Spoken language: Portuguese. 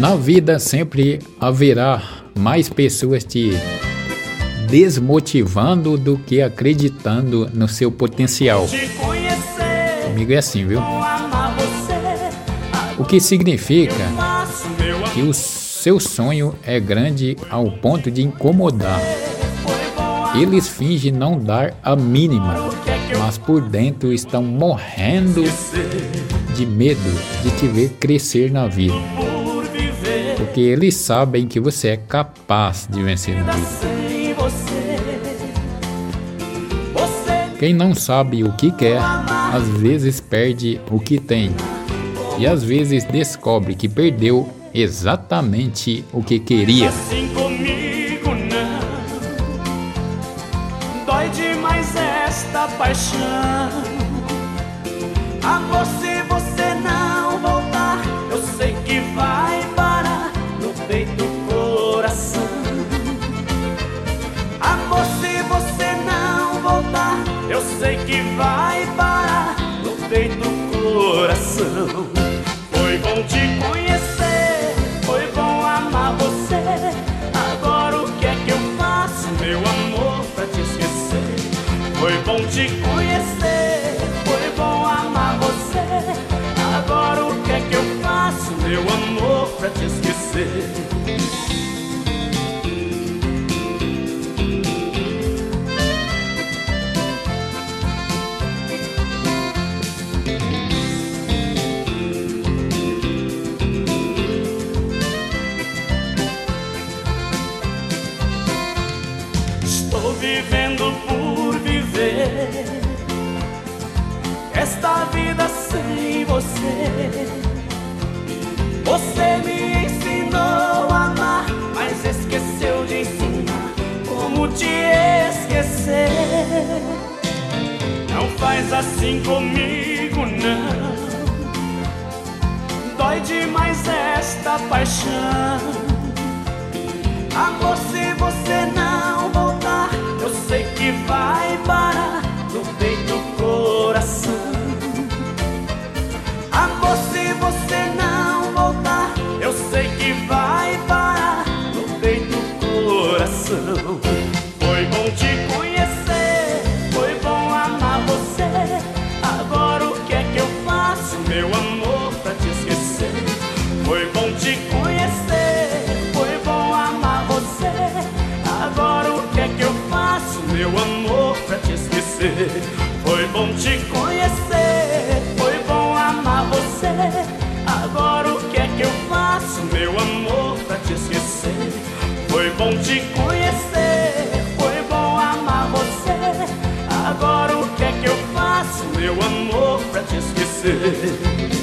Na vida sempre haverá mais pessoas te desmotivando do que acreditando no seu potencial. Comigo é assim, viu? O que significa que o seu sonho é grande ao ponto de incomodar. Eles fingem não dar a mínima, mas por dentro estão morrendo de medo de te ver crescer na vida. Porque eles sabem que você é capaz de vencer na vida. Quem não sabe o que quer, às vezes perde o que tem. E às vezes descobre que perdeu exatamente o que queria. Demais esta paixão. Amor, se você não voltar, eu sei que vai parar no peito do coração. Amor, se você não voltar, eu sei que vai parar no peito do coração. Foi bom Foi bom te conhecer, foi bom amar você. Agora o que é que eu faço, meu amor, pra te esquecer? Estou vivendo por esta vida sem você. Você me ensinou a amar, mas esqueceu de ensinar como te esquecer. Não faz assim comigo, não. Dói demais esta paixão. Amor, se você coração. Foi bom te conhecer, foi bom amar você. Agora o que é que eu faço, meu amor, pra te esquecer? Foi bom te conhecer, foi bom amar você. Agora o que é que eu faço, meu amor, pra te esquecer? Foi bom te conhecer, foi bom amar você. Agora o que é que eu faço, meu amor, pra te esquecer? Foi bom te conhecer, Agora